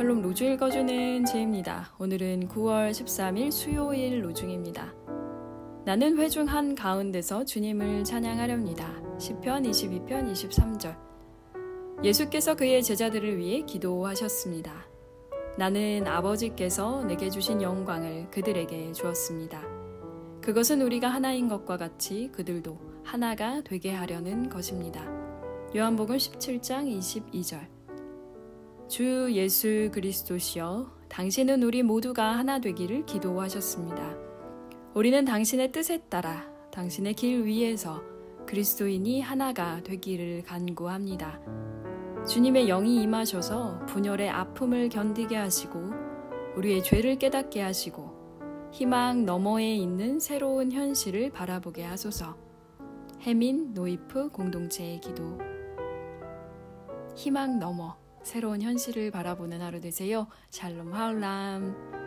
샬롬 로주 읽어주는 제입니다. 오늘은 9월 13일 수요일 로중입니다. 나는 회중 한 가운데서 주님을 찬양하렵니다. 10편 22편 23절 예수께서 그의 제자들을 위해 기도하셨습니다. 나는 아버지께서 내게 주신 영광을 그들에게 주었습니다. 그것은 우리가 하나인 것과 같이 그들도 하나가 되게 하려는 것입니다. 요한복음 17장 22절 주 예수 그리스도시여 당신은 우리 모두가 하나 되기를 기도하셨습니다. 우리는 당신의 뜻에 따라 당신의 길 위에서 그리스도인이 하나가 되기를 간구합니다. 주님의 영이 임하셔서 분열의 아픔을 견디게 하시고 우리의 죄를 깨닫게 하시고 희망 너머에 있는 새로운 현실을 바라보게 하소서. 해민 노이프 공동체의 기도. 희망 너머 새로운 현실을 바라보는 하루 되세요. 샬롬 하울람.